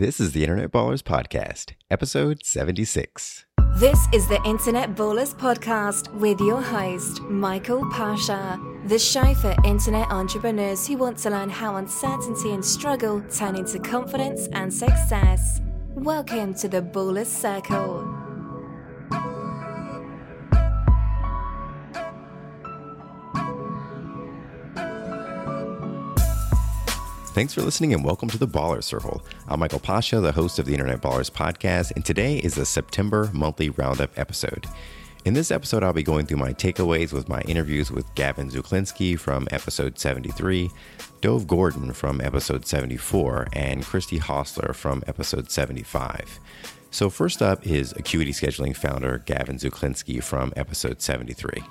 This is the Internet Ballers Podcast, episode 76. This is the Internet Ballers Podcast with your host, Michael Pasha, the show for internet entrepreneurs who want to learn how uncertainty and struggle turn into confidence and success. Welcome to the Ballers Circle. Thanks for listening and welcome to the Baller Circle. I'm Michael Pasha, the host of the Internet Ballers podcast, and today is the September monthly roundup episode. In this episode, I'll be going through my takeaways with my interviews with Gavin Zuchlinski from episode 73, Dov Gordon from episode 74, and Christy Hostler from episode 75. So, first up is Acuity Scheduling founder Gavin Zuchlinski from episode 73.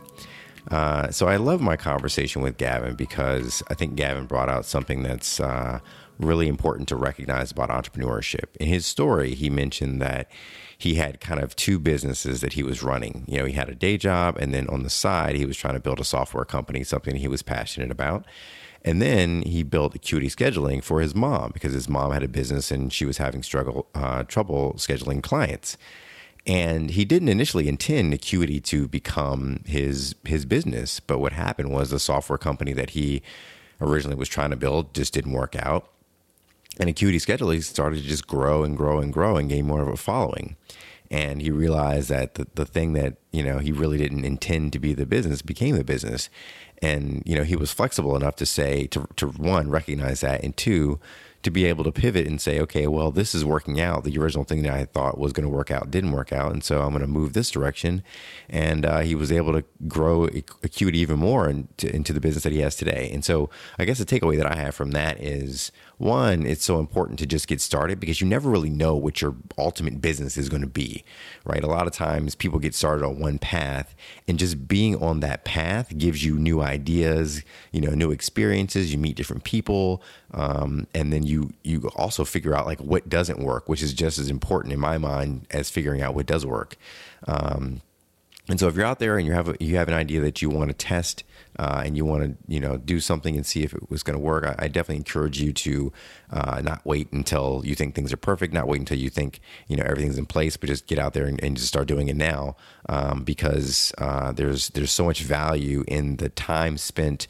Uh, so I love my conversation with Gavin because I think Gavin brought out something that's uh, really important to recognize about entrepreneurship. In his story, he mentioned that he had kind of two businesses that he was running. You know, he had a day job, and then on the side, he was trying to build a software company, something he was passionate about. And then he built Acuity Scheduling for his mom because his mom had a business and she was having struggle uh, trouble scheduling clients. And he didn't initially intend Acuity to become his his business, but what happened was the software company that he originally was trying to build just didn't work out. And Acuity Scheduling started to just grow and grow and grow and gain more of a following. And he realized that the, the thing that, you know, he really didn't intend to be the business became the business. And, you know, he was flexible enough to say, to, to one, recognize that, and two, to be able to pivot and say, okay, well, this is working out. The original thing that I thought was going to work out didn't work out, and so I'm going to move this direction. And uh, he was able to grow Acuity even more into, into the business that he has today. And so I guess the takeaway that I have from that is one, it's so important to just get started because you never really know what your ultimate business is going to be, right? A lot of times people get started on one path, and just being on that path gives you new ideas, you know, new experiences. You meet different people, um, and then you you also figure out like what doesn't work, which is just as important in my mind as figuring out what does work. Um, and so if you're out there and you have a, you have an idea that you want to test uh, and you want to you know do something and see if it was going to work, I, I, definitely encourage you to uh, not wait until you think things are perfect, not wait until you think you know everything's in place, but just get out there and, and just start doing it now um, because uh, there's there's so much value in the time spent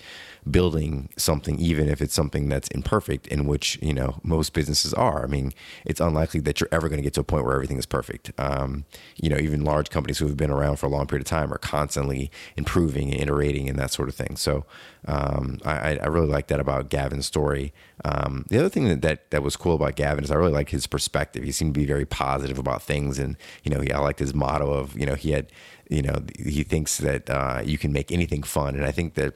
building something, even if it's something that's imperfect, in which you know most businesses are. I mean, it's unlikely that you're ever going to get to a point where everything is perfect. Um, you know, even large companies who have been around for a long period of time are constantly improving and iterating and that sort of thing. So um, I, I, really like that about Gavin's story. Um, the other thing that, that that was cool about Gavin is I really like his perspective. He seemed to be very positive about things, and you know, he, I liked his motto of you know he had you know he thinks that uh, you can make anything fun, and I think that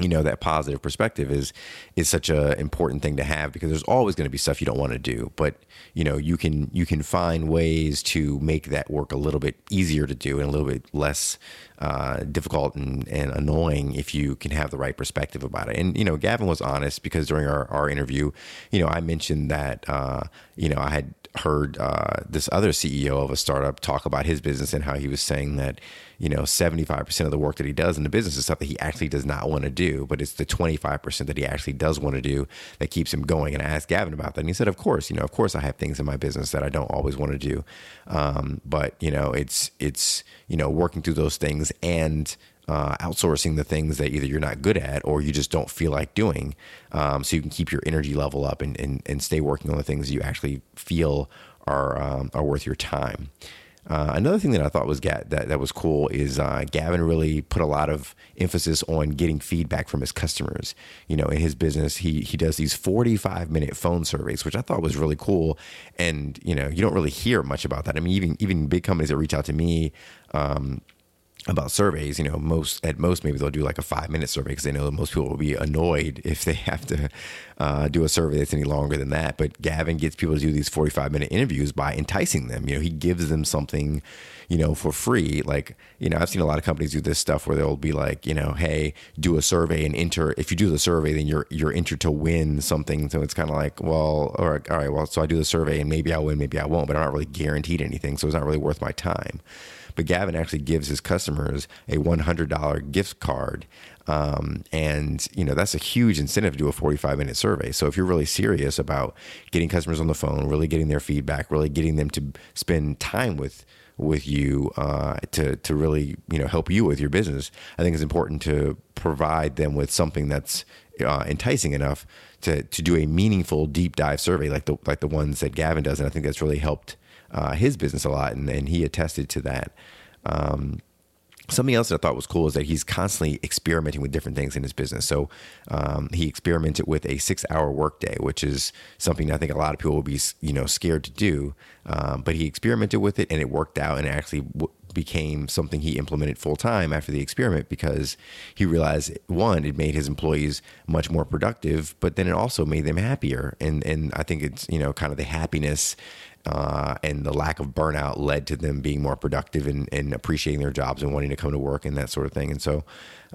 you know that positive perspective is is such a important thing to have because there's always going to be stuff you don't want to do but you know you can you can find ways to make that work a little bit easier to do and a little bit less uh, difficult and, and annoying if you can have the right perspective about it. And you know Gavin was honest because during our, our interview you know I mentioned that uh, you know I had heard uh, this other CEO of a startup talk about his business and how he was saying that you know 75% of the work that he does in the business is stuff that he actually does not want to do but it's the 25% that he actually does want to do that keeps him going. And i asked gavin about that and he said of course you know of course i have things in my business that i don't always want to do. Um, but you know it's it's you know working through those things and uh, outsourcing the things that either you're not good at or you just don't feel like doing um, so you can keep your energy level up and, and, and stay working on the things you actually feel are, um, are worth your time. Uh, another thing that I thought was that that was cool is uh, Gavin really put a lot of emphasis on getting feedback from his customers. You know, in his business, he he does these forty five minute phone surveys, which I thought was really cool. And you know, you don't really hear much about that. I mean, even even big companies that reach out to me. Um, about surveys, you know, most at most maybe they'll do like a five minute survey because they know that most people will be annoyed if they have to uh, do a survey that's any longer than that. But Gavin gets people to do these forty five minute interviews by enticing them. You know, he gives them something, you know, for free. Like you know, I've seen a lot of companies do this stuff where they'll be like, you know, hey, do a survey and enter. If you do the survey, then you're you're entered to win something. So it's kind of like, well, all right, all right, well, so I do the survey and maybe I win, maybe I won't, but I'm not really guaranteed anything, so it's not really worth my time. But Gavin actually gives his customers a $100 gift card. Um, and you know that's a huge incentive to do a 45 minute survey. So if you're really serious about getting customers on the phone, really getting their feedback, really getting them to spend time with with you uh, to to really you know help you with your business, I think it's important to provide them with something that's uh, enticing enough to to do a meaningful deep dive survey like the like the ones that Gavin does, and I think that's really helped uh, his business a lot, and, and he attested to that. Um, Something else that I thought was cool is that he's constantly experimenting with different things in his business. So um, he experimented with a six-hour workday, which is something I think a lot of people will be, you know, scared to do. Um, but he experimented with it, and it worked out, and actually w- became something he implemented full time after the experiment because he realized one, it made his employees much more productive, but then it also made them happier. And and I think it's you know kind of the happiness uh, and the lack of burnout led to them being more productive and, and, appreciating their jobs and wanting to come to work and that sort of thing. And so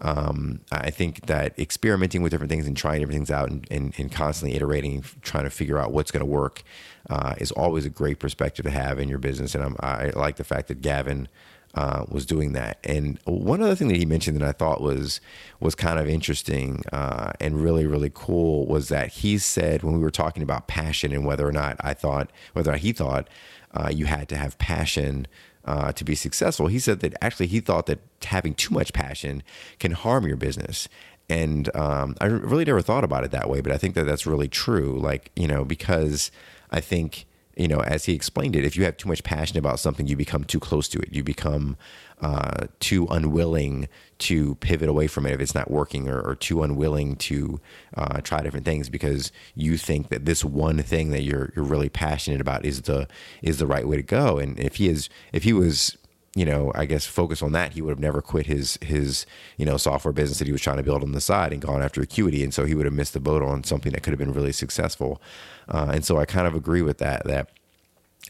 um, I think that experimenting with different things and trying different things out and, and, and constantly iterating, trying to figure out what's going to work uh, is always a great perspective to have in your business. And I'm, I like the fact that Gavin uh, was doing that. And one other thing that he mentioned that I thought was was kind of interesting uh, and really really cool was that he said when we were talking about passion and whether or not I thought whether he thought uh, you had to have passion. Uh, to be successful, he said that actually he thought that having too much passion can harm your business, and um, I really never thought about it that way. But I think that that's really true. Like you know, because I think you know, as he explained it, if you have too much passion about something, you become too close to it. You become uh, too unwilling to pivot away from it if it's not working, or, or too unwilling to uh, try different things because you think that this one thing that you're you're really passionate about is the is the right way to go. And if he is, if he was you know, I guess focus on that, he would have never quit his his you know software business that he was trying to build on the side and gone after Acuity, and so he would have missed the boat on something that could have been really successful. Uh, and so I kind of agree with that. That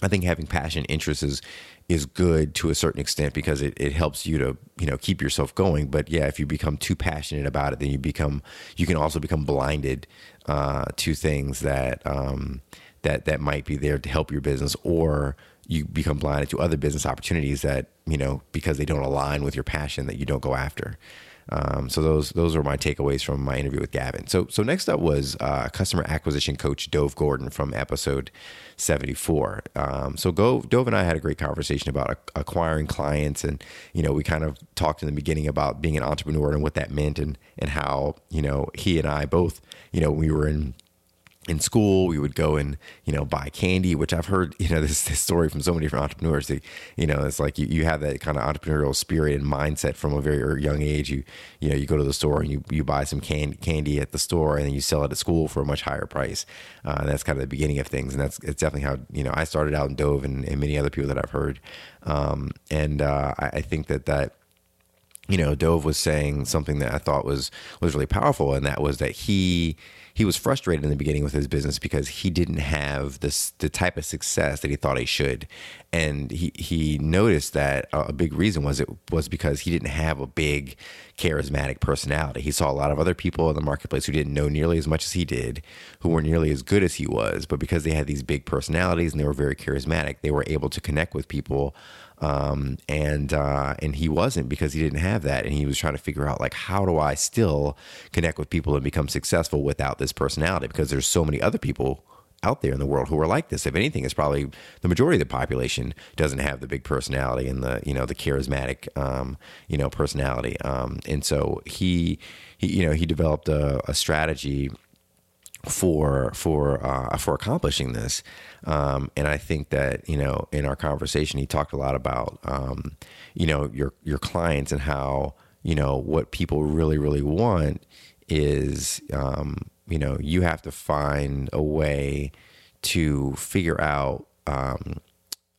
I think having passion interests is is good to a certain extent because it, it helps you to you know keep yourself going. But yeah, if you become too passionate about it, then you become you can also become blinded uh, to things that um, that that might be there to help your business or you become blinded to other business opportunities that you know because they don't align with your passion that you don't go after. Um, so those those are my takeaways from my interview with Gavin. So so next up was uh, customer acquisition coach Dov Gordon from episode seventy four. Um, so Go, Dov and I had a great conversation about acquiring clients, and you know we kind of talked in the beginning about being an entrepreneur and what that meant, and and how you know he and I both you know we were in in school we would go and you know buy candy which i've heard you know this, this story from so many different entrepreneurs that, you know it's like you, you have that kind of entrepreneurial spirit and mindset from a very young age. You you know you go to the store and you, you buy some can, candy at the store and then you sell it at school for a much higher price. Uh, that's kind of the beginning of things. And that's it's definitely how you know i started out in dov and, and many other people that i've heard. Um, and uh, I, I think that that you know, Dov was saying something that I thought was was really powerful, and that was that he he was frustrated in the beginning with his business because he didn't have this the type of success that he thought he should, and he he noticed that a big reason was it was because he didn't have a big charismatic personality. He saw a lot of other people in the marketplace who didn't know nearly as much as he did, who were nearly as good as he was, but because they had these big personalities and they were very charismatic, they were able to connect with people um, and uh, and he wasn't because he didn't have that, and he was trying to figure out like how do I still connect with people and become successful without this personality? Because there's so many other people out there in the world who are like this. If anything, it's probably the majority of the population doesn't have the big personality and the you know the charismatic um, you know personality. Um, and so he he you know he developed a, a strategy for for uh, for accomplishing this. Um, and I think that you know in our conversation he talked a lot about um, you know your your clients and how you know what people really really want is um, you know you have to find a way to figure out um,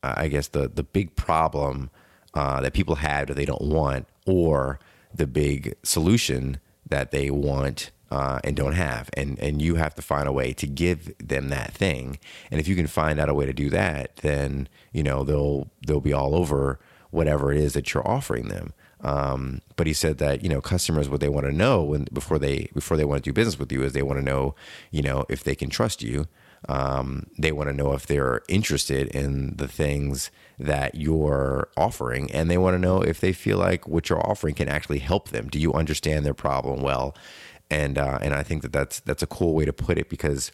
I guess the the big problem uh, that people have that they don't want or the big solution that they want uh, and don't have, and and you have to find a way to give them that thing. And if you can find out a way to do that, then you know they'll they'll be all over whatever it is that you're offering them. Um, but he said that you know customers what they want to know when before they before they want to do business with you is they want to know you know if they can trust you. Um, they want to know if they're interested in the things that you're offering, and they want to know if they feel like what you're offering can actually help them. Do you understand their problem well? And uh, and I think that that's that's a cool way to put it because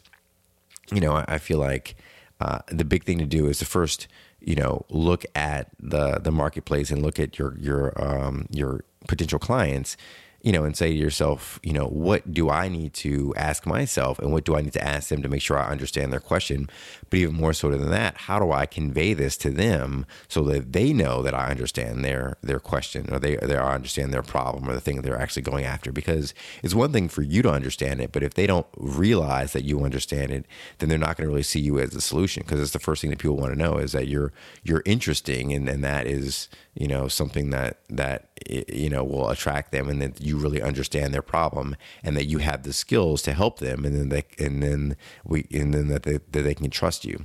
you know I, I feel like uh, the big thing to do is to first you know look at the the marketplace and look at your your um, your potential clients you know, and say to yourself, you know, what do I need to ask myself and what do I need to ask them to make sure I understand their question? But even more so than that, how do I convey this to them so that they know that I understand their their question or they, they understand their problem or the thing that they're actually going after? Because it's one thing for you to understand it, but if they don't realize that you understand it, then they're not going to really see you as a solution because it's the first thing that people want to know is that you're you're interesting and, and that is you know something that that you know will attract them and that you really understand their problem and that you have the skills to help them and then they and then we and then that they, that they can trust you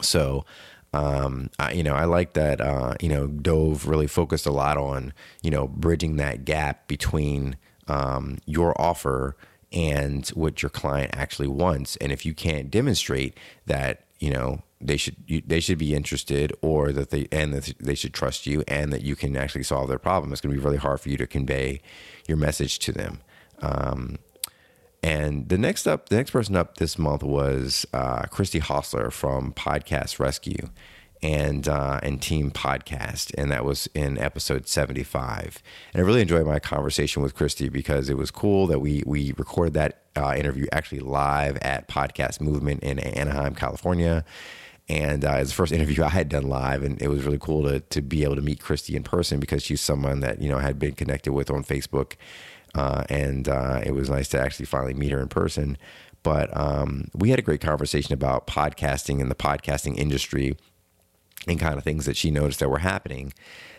so um, I, you know, I like that. Uh, you know, Dov really focused a lot on you know bridging that gap between um, your offer and what your client actually wants. And if you can't demonstrate that, you know, they should you, they should be interested or that they and that they should trust you and that you can actually solve their problem. It's going to be really hard for you to convey your message to them. Um, and the next up the next person up this month was uh, christy hostler from podcast rescue and uh, and team podcast. And that was in episode 75 and i really enjoyed my conversation with christy because it was cool that we we recorded that uh, interview actually live at podcast movement in anaheim california and uh, it's the first interview I had done live, and it was really cool to to be able to meet Christy in person because she's someone that you know I had been connected with on Facebook, uh, and uh, it was nice to actually finally meet her in person. But um, we had a great conversation about podcasting and the podcasting industry and kind of things that she noticed that were happening.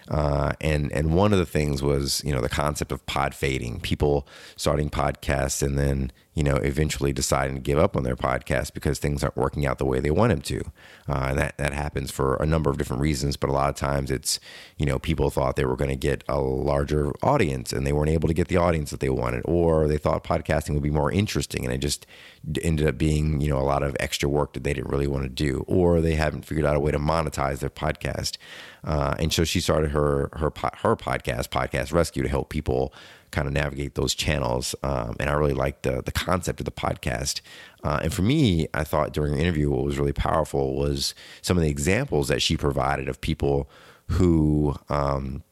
Uh, and and one of the things was you know the concept of pod fading, people starting podcasts and then you know eventually deciding to give up on their podcast because things aren't working out the way they want them to. Uh, and that that happens for a number of different reasons, but a lot of times it's you know people thought they were going to get a larger audience and they weren't able to get the audience that they wanted, or they thought podcasting would be more interesting and it just ended up being you know a lot of extra work that they didn't really want to do, or they haven't figured out a way to monetize their podcast. Uh, and so she started her her her podcast, Podcast Rescue, to help people kind of navigate those channels. Um, and I really liked the the concept of the podcast. Uh, and for me, I thought during the interview, what was really powerful was some of the examples that she provided of people who um,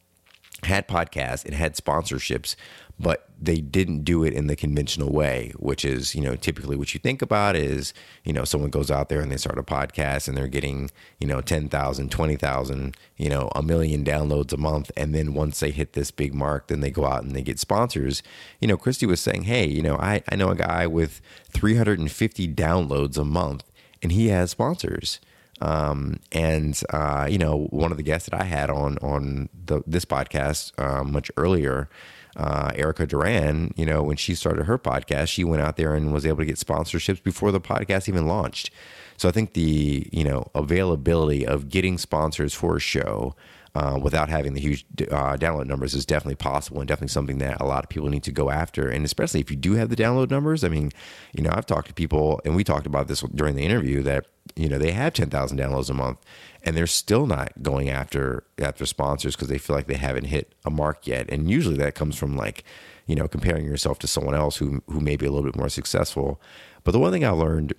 had podcasts and had sponsorships, but they didn't do it in the conventional way, which is, you know, typically what you think about is, you know, someone goes out there and they start a podcast and they're getting, you know, 10,000, 20,000, you know, a million downloads a month. And then once they hit this big mark, then they go out and they get sponsors. You know, Christy was saying, hey, you know, I, I know a guy with 350 downloads a month and he has sponsors. Um, and uh, you know, one of the guests that I had on on the, this podcast uh, much earlier, uh, Erica Duran, you know, when she started her podcast, she went out there and was able to get sponsorships before the podcast even launched. So I think the you know availability of getting sponsors for a show uh, without having the huge uh, download numbers is definitely possible and definitely something that a lot of people need to go after. And especially if you do have the download numbers, I mean, you know, I've talked to people and we talked about this during the interview that you know they have 10,000 downloads a month and they're still not going after after sponsors because they feel like they haven't hit a mark yet. And usually that comes from like you know comparing yourself to someone else who who may be a little bit more successful. But the one thing I learned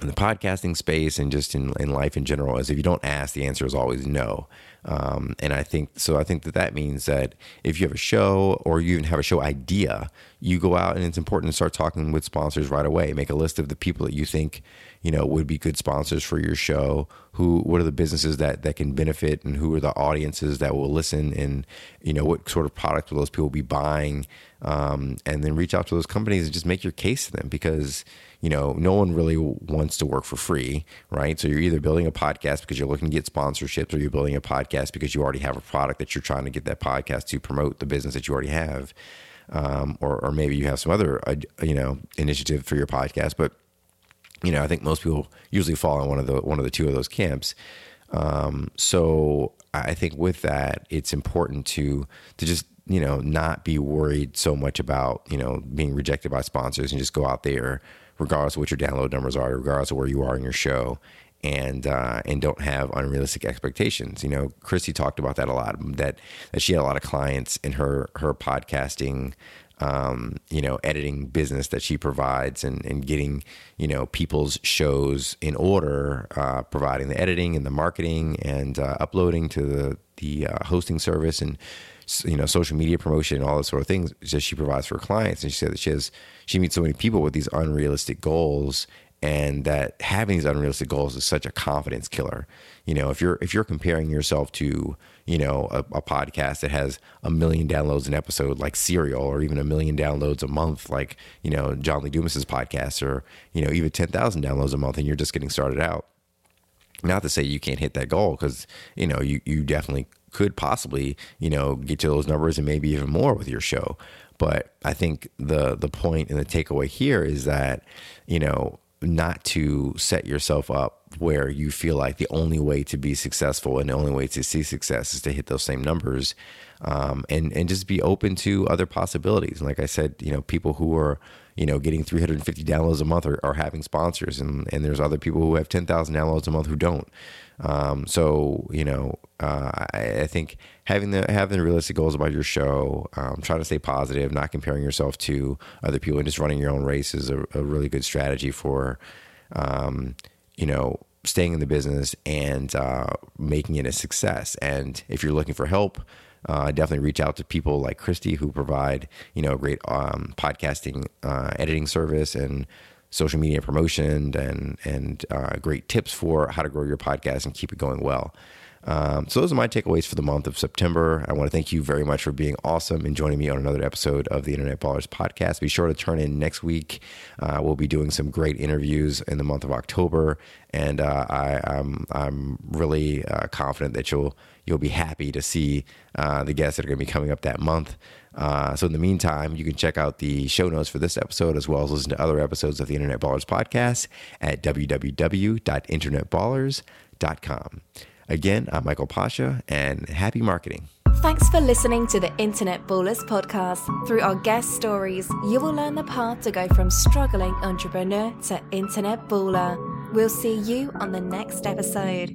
in the podcasting space and just in, in life in general is if you don't ask, the answer is always no. Um, and I think so. I think that that means that if you have a show or you even have a show idea, you go out and it's important to start talking with sponsors right away. Make a list of the people that you think you know would be good sponsors for your show. Who, what are the businesses that that can benefit, and who are the audiences that will listen, and you know what sort of product will those people be buying, um, and then reach out to those companies and just make your case to them because you know, no one really wants to work for free, right? So you're either building a podcast because you're looking to get sponsorships or you're building a podcast because you already have a product that you're trying to get that podcast to promote the business that you already have. Um, or, or maybe you have some other, uh, you know, initiative for your podcast. But, you know, I think most people usually fall in one of the, one of the two of those camps. Um, so I think with that, it's important to, to just, you know, not be worried so much about, you know, being rejected by sponsors and just go out there regardless of what your download numbers are, regardless of where you are in your show, and uh, and don't have unrealistic expectations. You know, Christy talked about that a lot. That that she had a lot of clients in her her podcasting um, you know, editing business that she provides and, and getting, you know, people's shows in order, uh, providing the editing and the marketing and uh, uploading to the, the uh, hosting service and, you know, social media promotion and all those sort of things that she provides for clients. And she said that she has, she meets so many people with these unrealistic goals and that having these unrealistic goals is such a confidence killer. You know, if you're, if you're comparing yourself to, you know, a, a, podcast that has a million downloads an episode like Serial or even a million downloads a month like, you know, John Lee Dumas's podcast or, you know, even 10,000 downloads a month and you're just getting started out. Not to say you can't hit that goal because, you know, you, you definitely could possibly, you know, get to those numbers and maybe even more with your show. But I think the the point and the takeaway here is that, you know, not to set yourself up where you feel like the only way to be successful and the only way to see success is to hit those same numbers um, and and just be open to other possibilities and like i said you know people who are you know getting 350 downloads a month are, are having sponsors and and there's other people who have 10,000 downloads a month who don't um, so you know uh, I, I, think having the having the realistic goals about your show um, trying to stay positive not comparing yourself to other people and just running your own race is a, a really good strategy for um, you know, staying in the business and uh, making it a success. And if you're looking for help, uh, definitely reach out to people like Christy who provide, you know, great um, podcasting uh, editing service and social media promotion and and uh, great tips for how to grow your podcast and keep it going well. Um, so those are my takeaways for the month of September. I want to thank you very much for being awesome and joining me on another episode of the Internet Ballers podcast. Be sure to turn in next week. Uh, we'll be doing some great interviews in the month of October, and uh, I, am I'm, I'm really uh, confident that you'll you'll be happy to see uh, the guests that are going to be coming up that month. Uh, so in the meantime, you can check out the show notes for this episode as well as listen to other episodes of the Internet Ballers podcast at www.internetballers.com. Again, I'm Michael Pasha, and happy marketing. Thanks for listening to the Internet Ballers podcast. Through our guest stories, you will learn the path to go from struggling entrepreneur to internet baller. We'll see you on the next episode.